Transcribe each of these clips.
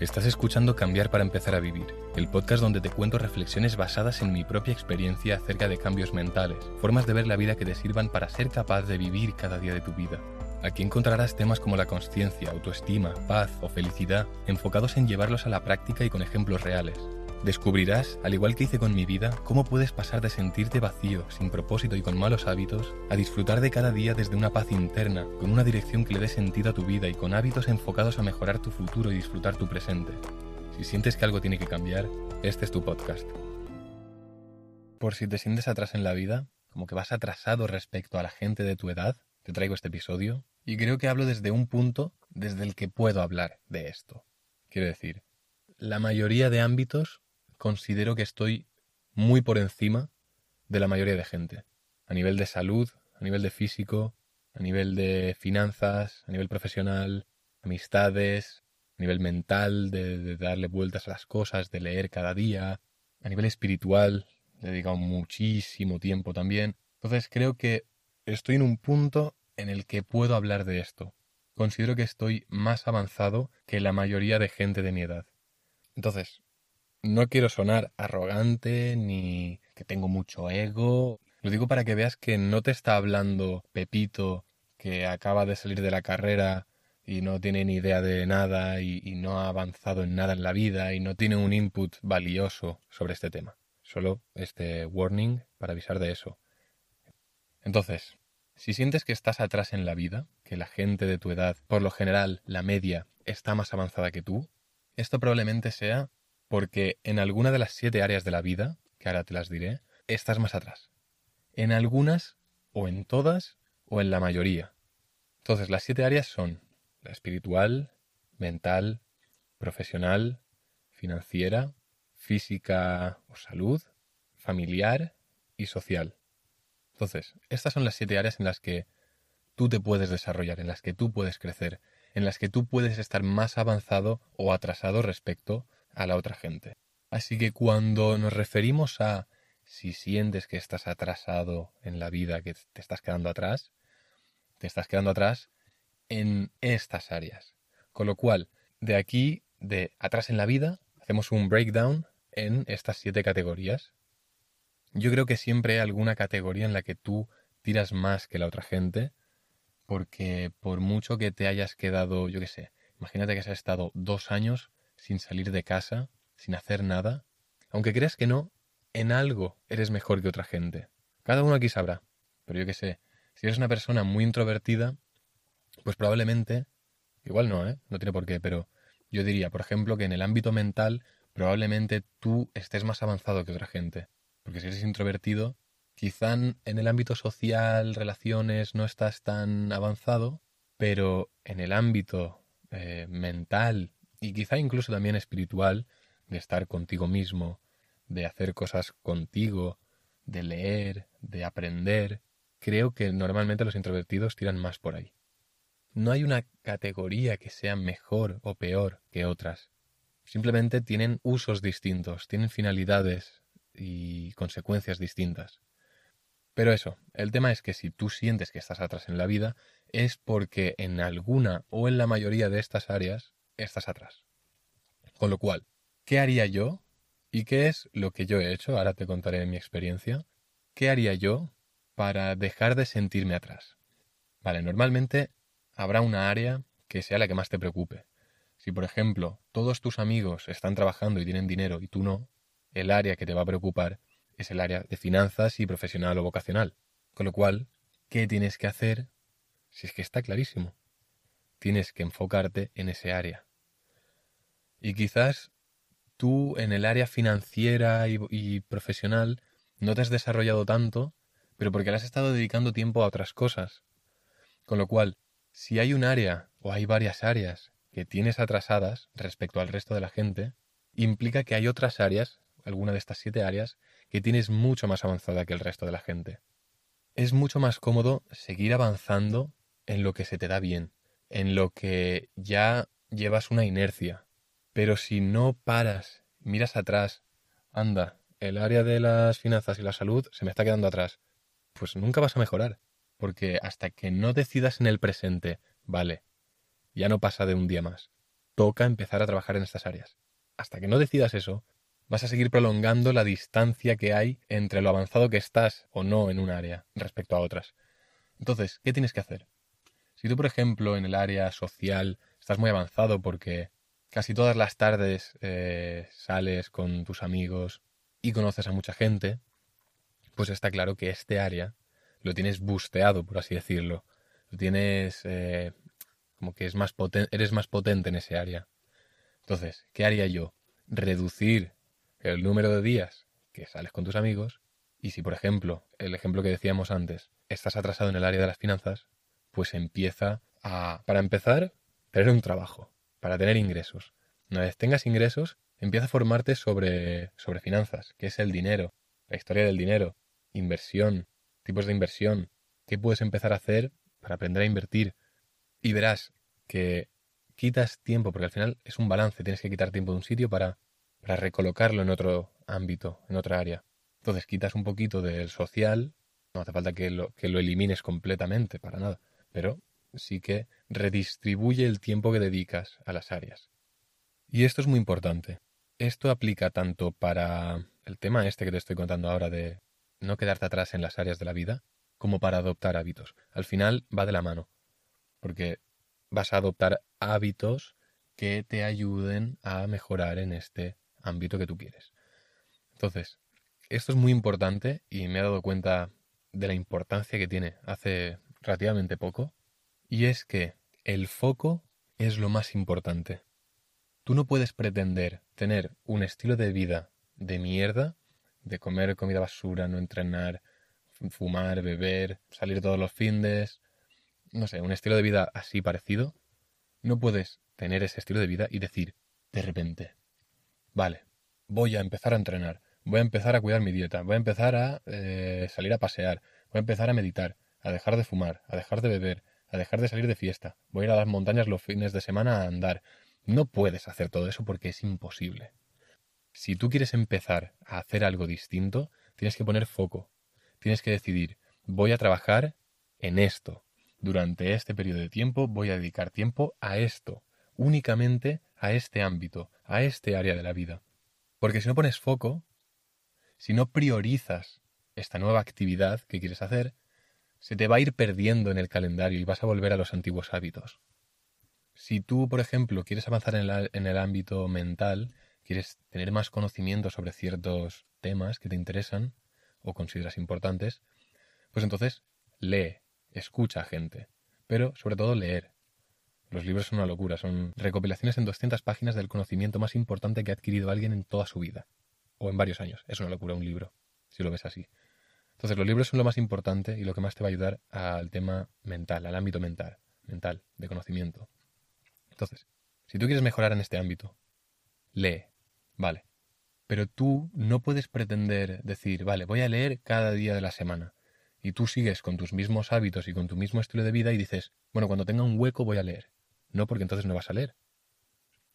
Estás escuchando Cambiar para empezar a vivir, el podcast donde te cuento reflexiones basadas en mi propia experiencia acerca de cambios mentales, formas de ver la vida que te sirvan para ser capaz de vivir cada día de tu vida. Aquí encontrarás temas como la conciencia, autoestima, paz o felicidad, enfocados en llevarlos a la práctica y con ejemplos reales. Descubrirás, al igual que hice con mi vida, cómo puedes pasar de sentirte vacío, sin propósito y con malos hábitos, a disfrutar de cada día desde una paz interna, con una dirección que le dé sentido a tu vida y con hábitos enfocados a mejorar tu futuro y disfrutar tu presente. Si sientes que algo tiene que cambiar, este es tu podcast. Por si te sientes atrás en la vida, como que vas atrasado respecto a la gente de tu edad, te traigo este episodio y creo que hablo desde un punto desde el que puedo hablar de esto. Quiero decir, la mayoría de ámbitos considero que estoy muy por encima de la mayoría de gente. A nivel de salud, a nivel de físico, a nivel de finanzas, a nivel profesional, amistades, a nivel mental, de, darle vueltas a las cosas, de leer cada día, a nivel espiritual, he dedicado muchísimo tiempo también. Entonces creo que estoy en un punto en el que puedo hablar de esto. Considero que estoy más avanzado que la mayoría de gente de mi edad. Entonces, no quiero sonar arrogante ni que tengo mucho ego. Lo digo para que veas que no te está hablando Pepito que acaba de salir de la carrera y no tiene ni idea de nada y, no ha avanzado en nada en la vida y no tiene un input valioso sobre este tema. Solo este warning para avisar de eso. Entonces, si sientes que estás atrás en la vida, que la gente de tu edad, por lo general, la media, está más avanzada que tú, esto probablemente sea porque en alguna de las siete áreas de la vida, que ahora te las diré, estás más atrás. En algunas, o en todas, o en la mayoría. Entonces, las siete áreas son la espiritual, mental, profesional, financiera, física o salud, familiar y social. Entonces, estas son las siete áreas en las que tú te puedes desarrollar, en las que tú puedes crecer, en las que tú puedes estar más avanzado o atrasado respecto a la otra gente. Así que cuando nos referimos a si sientes que estás atrasado en la vida, que te estás quedando atrás, te estás quedando atrás en estas áreas. Con lo cual, de aquí, de atrás en la vida, hacemos un breakdown en estas siete categorías. Yo creo que siempre hay alguna categoría en la que tú tiras más que la otra gente, porque por mucho que te hayas quedado, yo qué sé, imagínate que has estado dos años sin salir de casa, sin hacer nada, aunque creas que no, en algo eres mejor que otra gente. Cada uno aquí sabrá, pero yo qué sé, si eres una persona muy introvertida, pues probablemente, igual no, ¿eh? No tiene por qué, pero yo diría, por ejemplo, que en el ámbito mental probablemente tú estés más avanzado que otra gente. Porque si eres introvertido, quizá en el ámbito social, relaciones, no estás tan avanzado, pero en el ámbito eh, mental y quizá incluso también espiritual, de estar contigo mismo, de hacer cosas contigo, de leer, de aprender, creo que normalmente los introvertidos tiran más por ahí. No hay una categoría que sea mejor o peor que otras. Simplemente tienen usos distintos, tienen finalidades y consecuencias distintas. Pero eso, el tema es que si tú sientes que estás atrás en la vida, es porque en alguna o en la mayoría de estas áreas estás atrás. Con lo cual, ¿qué haría yo? ¿Y qué es lo que yo he hecho? Ahora te contaré mi experiencia. ¿Qué haría yo para dejar de sentirme atrás? Vale, normalmente habrá una área que sea la que más te preocupe. Si, por ejemplo, todos tus amigos están trabajando y tienen dinero y tú no, el área que te va a preocupar es el área de finanzas y profesional o vocacional. Con lo cual, ¿qué tienes que hacer? Si es que está clarísimo. Tienes que enfocarte en ese área. Y quizás tú en el área financiera y, profesional no te has desarrollado tanto, pero porque le has estado dedicando tiempo a otras cosas. Con lo cual, si hay un área o hay varias áreas que tienes atrasadas respecto al resto de la gente, implica que hay otras áreas, alguna de estas siete áreas, que tienes mucho más avanzada que el resto de la gente. Es mucho más cómodo seguir avanzando en lo que se te da bien, en lo que ya llevas una inercia, pero si no paras, miras atrás, anda, el área de las finanzas y la salud se me está quedando atrás, pues nunca vas a mejorar. Porque hasta que no decidas en el presente, vale, ya no pasa de un día más. toca empezar a trabajar en estas áreas. Hasta que no decidas eso, vas a seguir prolongando la distancia que hay entre lo avanzado que estás o no en un área respecto a otras. Entonces, ¿qué tienes que hacer? Si tú, por ejemplo, en el área social estás muy avanzado porque casi todas las tardes eh, sales con tus amigos y conoces a mucha gente, pues está claro que este área lo tienes busteado, por así decirlo. Lo tienes eh, como que es más eres más potente en ese área. Entonces, ¿qué haría yo? Reducir el número de días que sales con tus amigos y si, por ejemplo, el ejemplo que decíamos antes, estás atrasado en el área de las finanzas, pues empieza a, para empezar, tener un trabajo, para tener ingresos. Una vez tengas ingresos, empieza a formarte sobre, sobre finanzas, qué es el dinero, la historia del dinero, inversión, tipos de inversión, qué puedes empezar a hacer para aprender a invertir. Y verás que quitas tiempo, porque al final es un balance, tienes que quitar tiempo de un sitio para, para recolocarlo en otro ámbito, en otra área. Entonces quitas un poquito del social, no hace falta que lo, que lo elimines completamente, para nada, pero sí que redistribuye el tiempo que dedicas a las áreas. Y esto es muy importante. Esto aplica tanto para el tema este que te estoy contando ahora de no quedarte atrás en las áreas de la vida, como para adoptar hábitos. Al final va de la mano, porque vas a adoptar hábitos que te ayuden a mejorar en este ámbito que tú quieres. Entonces, esto es muy importante y me he dado cuenta de la importancia que tiene hace relativamente poco, y es que el foco es lo más importante. Tú no puedes pretender tener un estilo de vida de mierda, de comer comida basura, no entrenar, fumar, beber, salir todos los findes, no sé, un estilo de vida así parecido. No puedes tener ese estilo de vida y decir, de repente, vale, voy a empezar a entrenar, voy a empezar a cuidar mi dieta, voy a empezar a eh, salir a pasear, voy a empezar a meditar, a dejar de fumar, a dejar de beber, a dejar de salir de fiesta, voy a ir a las montañas los fines de semana a andar. No puedes hacer todo eso porque es imposible. Si tú quieres empezar a hacer algo distinto, tienes que poner foco. Tienes que decidir, voy a trabajar en esto. Durante este periodo de tiempo voy a dedicar tiempo a esto, únicamente a este ámbito, a este área de la vida. Porque si no pones foco, si no priorizas esta nueva actividad que quieres hacer, se te va a ir perdiendo en el calendario y vas a volver a los antiguos hábitos. Si tú, por ejemplo, quieres avanzar en, el ámbito mental, quieres tener más conocimiento sobre ciertos temas que te interesan o consideras importantes, pues entonces lee, escucha a gente, pero sobre todo leer. Los libros son una locura, son recopilaciones en 200 páginas del conocimiento más importante que ha adquirido alguien en toda su vida o en varios años. Es una locura un libro, si lo ves así. Entonces los libros son lo más importante y lo que más te va a ayudar al tema mental, al ámbito mental, mental, de conocimiento. Entonces, si tú quieres mejorar en este ámbito, lee, vale. Pero tú no puedes pretender decir, vale, voy a leer cada día de la semana. Y tú sigues con tus mismos hábitos y con tu mismo estilo de vida y dices, bueno, cuando tenga un hueco voy a leer. No, porque entonces no vas a leer.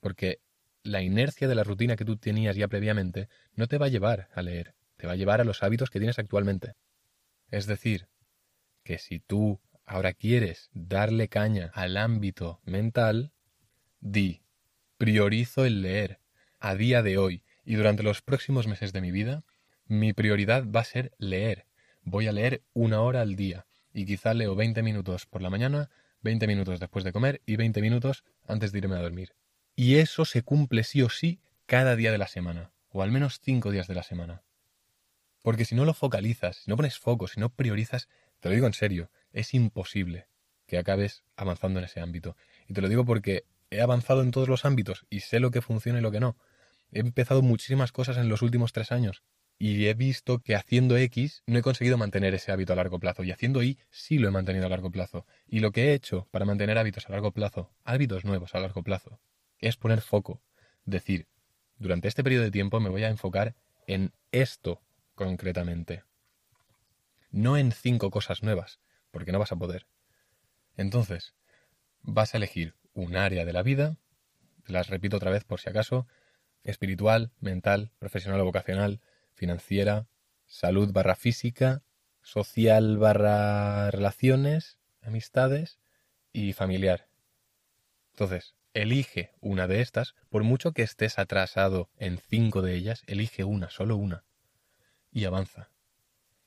Porque la inercia de la rutina que tú tenías ya previamente no te va a llevar a leer, te va a llevar a los hábitos que tienes actualmente. Es decir, que si tú ahora quieres darle caña al ámbito mental, di, priorizo el leer a día de hoy y durante los próximos meses de mi vida, mi prioridad va a ser leer. Voy a leer una hora al día y quizá leo 20 minutos por la mañana, 20 minutos después de comer y 20 minutos antes de irme a dormir. Y eso se cumple sí o sí cada día de la semana, o al menos cinco días de la semana. Porque si no lo focalizas, si no pones foco, si no priorizas, te lo digo en serio, es imposible que acabes avanzando en ese ámbito. Y te lo digo porque he avanzado en todos los ámbitos y sé lo que funciona y lo que no. He empezado muchísimas cosas en los últimos tres años y he visto que haciendo X no he conseguido mantener ese hábito a largo plazo y haciendo Y sí lo he mantenido a largo plazo. Y lo que he hecho para mantener hábitos a largo plazo, hábitos nuevos a largo plazo, es poner foco. Decir, durante este periodo de tiempo me voy a enfocar en esto concretamente. No en cinco cosas nuevas, porque no vas a poder. Entonces, vas a elegir un área de la vida, las repito otra vez por si acaso, espiritual, mental, profesional o vocacional, financiera, salud barra física, social barra relaciones, amistades y familiar. Entonces, elige una de estas, por mucho que estés atrasado en cinco de ellas, elige una, solo una, y avanza.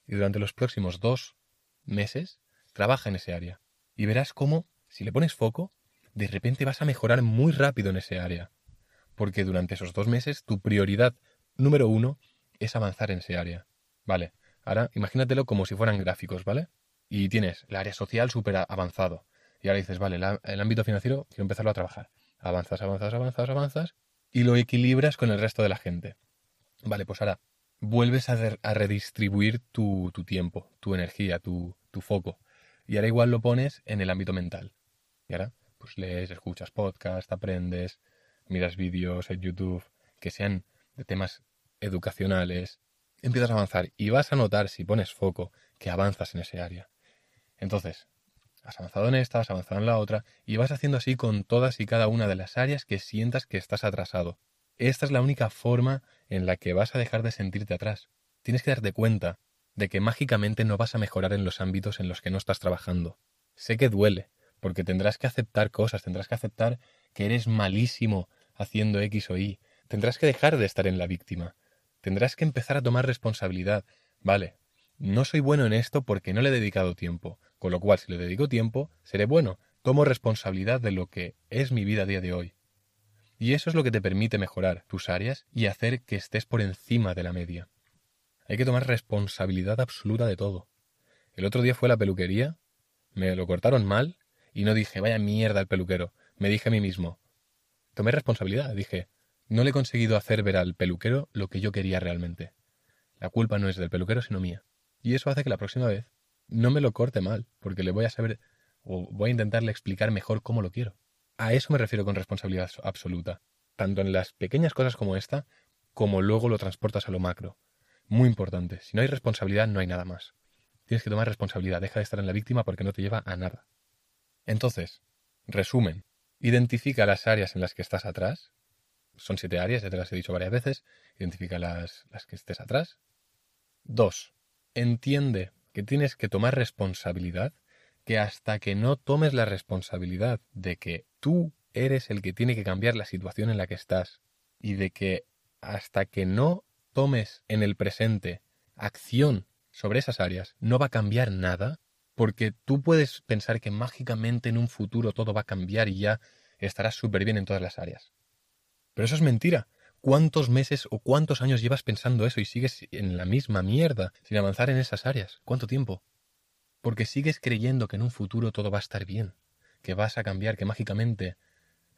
Y durante los próximos dos meses, trabaja en ese área. Y verás cómo, si le pones foco, de repente vas a mejorar muy rápido en ese área. Porque durante esos dos meses tu prioridad número uno es avanzar en ese área. Vale, ahora imagínatelo como si fueran gráficos, ¿vale? Y tienes el área social súper avanzado. Y ahora dices, vale, el ámbito financiero quiero empezarlo a trabajar. Avanzas, avanzas, avanzas, avanzas y lo equilibras con el resto de la gente. Vale, pues ahora vuelves a, redistribuir tu, tiempo, tu energía, tu, foco. Y ahora igual lo pones en el ámbito mental. Y ahora, pues lees, escuchas podcast, aprendes, miras vídeos en YouTube que sean de temas educacionales. Empiezas a avanzar y vas a notar, si pones foco, que avanzas en ese área. Entonces, has avanzado en esta, has avanzado en la otra, y vas haciendo así con todas y cada una de las áreas que sientas que estás atrasado. Esta es la única forma en la que vas a dejar de sentirte atrás. Tienes que darte cuenta de que mágicamente no vas a mejorar en los ámbitos en los que no estás trabajando. Sé que duele, porque tendrás que aceptar cosas, tendrás que aceptar que eres malísimo haciendo X o Y, tendrás que dejar de estar en la víctima, tendrás que empezar a tomar responsabilidad. Vale, no soy bueno en esto porque no le he dedicado tiempo, con lo cual si le dedico tiempo, seré bueno, tomo responsabilidad de lo que es mi vida a día de hoy. Y eso es lo que te permite mejorar tus áreas y hacer que estés por encima de la media. Hay que tomar responsabilidad absoluta de todo. El otro día fue a la peluquería, me lo cortaron mal y no dije, vaya mierda el peluquero. Me dije a mí mismo, tomé responsabilidad, dije, no le he conseguido hacer ver al peluquero lo que yo quería realmente. La culpa no es del peluquero, sino mía. Y eso hace que la próxima vez no me lo corte mal, porque le voy a saber o voy a intentarle explicar mejor cómo lo quiero. A eso me refiero con responsabilidad absoluta, tanto en las pequeñas cosas como esta, como luego lo transportas a lo macro. Muy importante, si no hay responsabilidad no hay nada más. Tienes que tomar responsabilidad, deja de estar en la víctima porque no te lleva a nada. Entonces, resumen, identifica las áreas en las que estás atrás. Son siete áreas, ya te las he dicho varias veces. Identifica las, las que estés atrás. Dos, entiende que tienes que tomar responsabilidad, que hasta que no tomes la responsabilidad de que tú eres el que tiene que cambiar la situación en la que estás y de que hasta que no tomes en el presente acción sobre esas áreas, no va a cambiar nada, porque tú puedes pensar que mágicamente en un futuro todo va a cambiar y ya estarás súper bien en todas las áreas. Pero eso es mentira, ¿Cuántos meses o cuántos años llevas pensando eso y sigues en la misma mierda, sin avanzar en esas áreas? ¿Cuánto tiempo? Porque sigues creyendo que en un futuro todo va a estar bien, que vas a cambiar, que mágicamente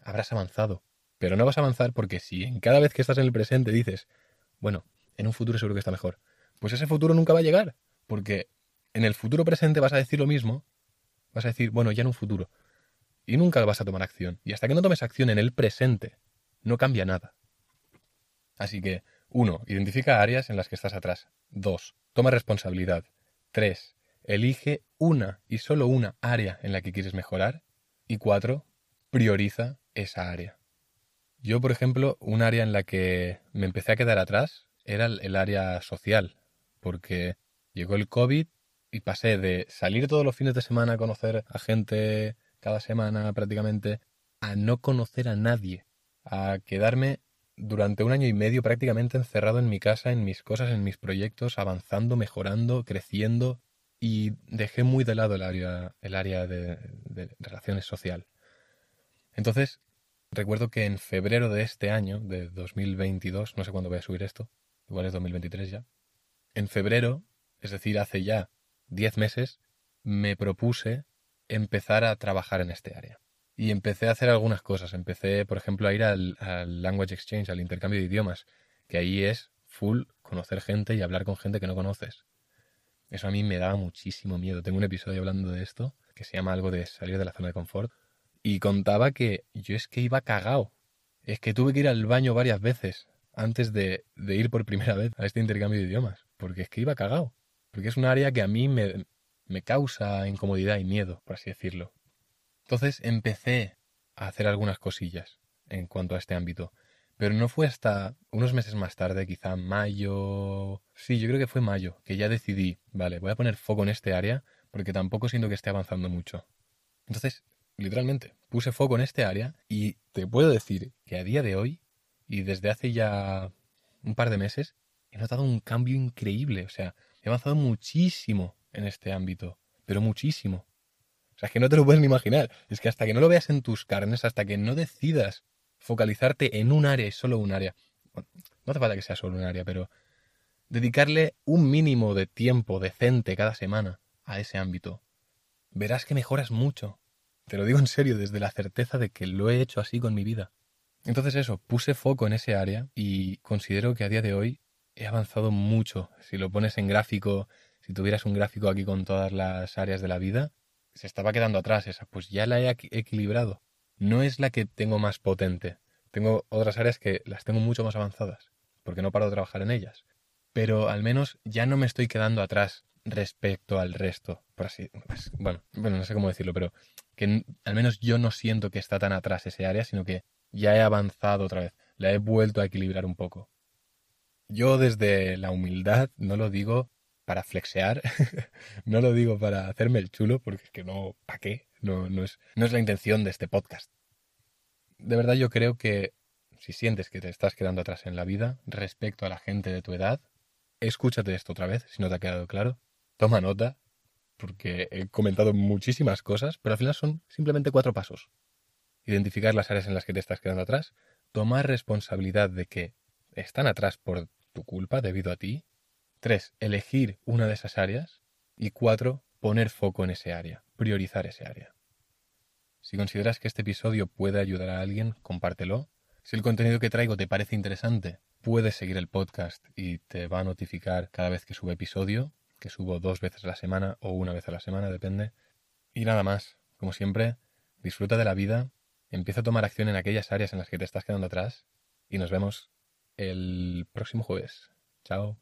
habrás avanzado. Pero no vas a avanzar porque si en cada vez que estás en el presente dices, bueno, en un futuro seguro que está mejor, pues ese futuro nunca va a llegar, porque en el futuro presente vas a decir lo mismo, vas a decir, bueno, ya en un futuro, y nunca vas a tomar acción. Y hasta que no tomes acción en el presente, no cambia nada. Así que, 1. Identifica áreas en las que estás atrás. 2. Toma responsabilidad. 3. Elige una y solo una área en la que quieres mejorar. Y 4. Prioriza esa área. Yo, por ejemplo, un área en la que me empecé a quedar atrás era el área social, porque llegó el COVID y pasé de salir todos los fines de semana a conocer a gente cada semana prácticamente, a no conocer a nadie, a quedarme durante un año y medio prácticamente encerrado en mi casa, en mis cosas, en mis proyectos, avanzando, mejorando, creciendo y dejé muy de lado el área, el área de, relaciones social. Entonces, recuerdo que en febrero de este año, de 2022, no sé cuándo voy a subir esto, igual es 2023 ya, en febrero, es decir, hace ya 10 meses, me propuse empezar a trabajar en este área y empecé a hacer algunas cosas. Empecé, por ejemplo, a ir al, Language Exchange, al intercambio de idiomas, que ahí es full conocer gente y hablar con gente que no conoces. Eso a mí me daba muchísimo miedo. Tengo un episodio hablando de esto, que se llama algo de salir de la zona de confort, y contaba que yo es que iba cagao. Es que tuve que ir al baño varias veces antes de, de ir por primera vez a este intercambio de idiomas, porque es que iba cagao. Porque es un área que a mí me, me causa incomodidad y miedo, por así decirlo. Entonces empecé a hacer algunas cosillas en cuanto a este ámbito. Pero no fue hasta unos meses más tarde, quizá mayo. Sí, yo creo que fue mayo, que ya decidí, vale, voy a poner foco en este área porque tampoco siento que esté avanzando mucho. Entonces literalmente, puse foco en este área y te puedo decir que a día de hoy y desde hace ya un par de meses he notado un cambio increíble. O sea, he avanzado muchísimo en este ámbito, pero muchísimo. O sea, es que no te lo puedes ni imaginar. Es que hasta que no lo veas en tus carnes, hasta que no decidas focalizarte en un área y solo un área, no hace falta que sea solo un área, pero dedicarle un mínimo de tiempo decente cada semana a ese ámbito, verás que mejoras mucho. Te lo digo en serio, desde la certeza de que lo he hecho así con mi vida. Entonces eso, puse foco en ese área y considero que a día de hoy he avanzado mucho. Si lo pones en gráfico, si tuvieras un gráfico aquí con todas las áreas de la vida, se estaba quedando atrás esa, pues ya la he equilibrado. No es la que tengo más potente. Tengo otras áreas que las tengo mucho más avanzadas, porque no paro de trabajar en ellas. Pero al menos ya no me estoy quedando atrás respecto al resto, por así, pues, bueno, bueno, no sé cómo decirlo, pero que al menos yo no siento que está tan atrás ese área, sino que ya he avanzado otra vez, la he vuelto a equilibrar un poco. Yo desde la humildad no lo digo para flexear, no lo digo para hacerme el chulo, porque es que no, ¿para qué? No, no, es, no es la intención de este podcast. De verdad yo creo que si sientes que te estás quedando atrás en la vida respecto a la gente de tu edad, escúchate esto otra vez, si no te ha quedado claro, toma nota, porque he comentado muchísimas cosas, pero al final son simplemente cuatro pasos. Identificar las áreas en las que te estás quedando atrás, tomar responsabilidad de que están atrás por tu culpa, debido a ti. Tres, elegir una de esas áreas. Y cuatro, poner foco en ese área, priorizar ese área. Si consideras que este episodio puede ayudar a alguien, compártelo. Si el contenido que traigo te parece interesante, puedes seguir el podcast y te va a notificar cada vez que sube episodio que subo dos veces a la semana o una vez a la semana, depende. Y nada más, como siempre, disfruta de la vida, empieza a tomar acción en aquellas áreas en las que te estás quedando atrás y nos vemos el próximo jueves. Chao.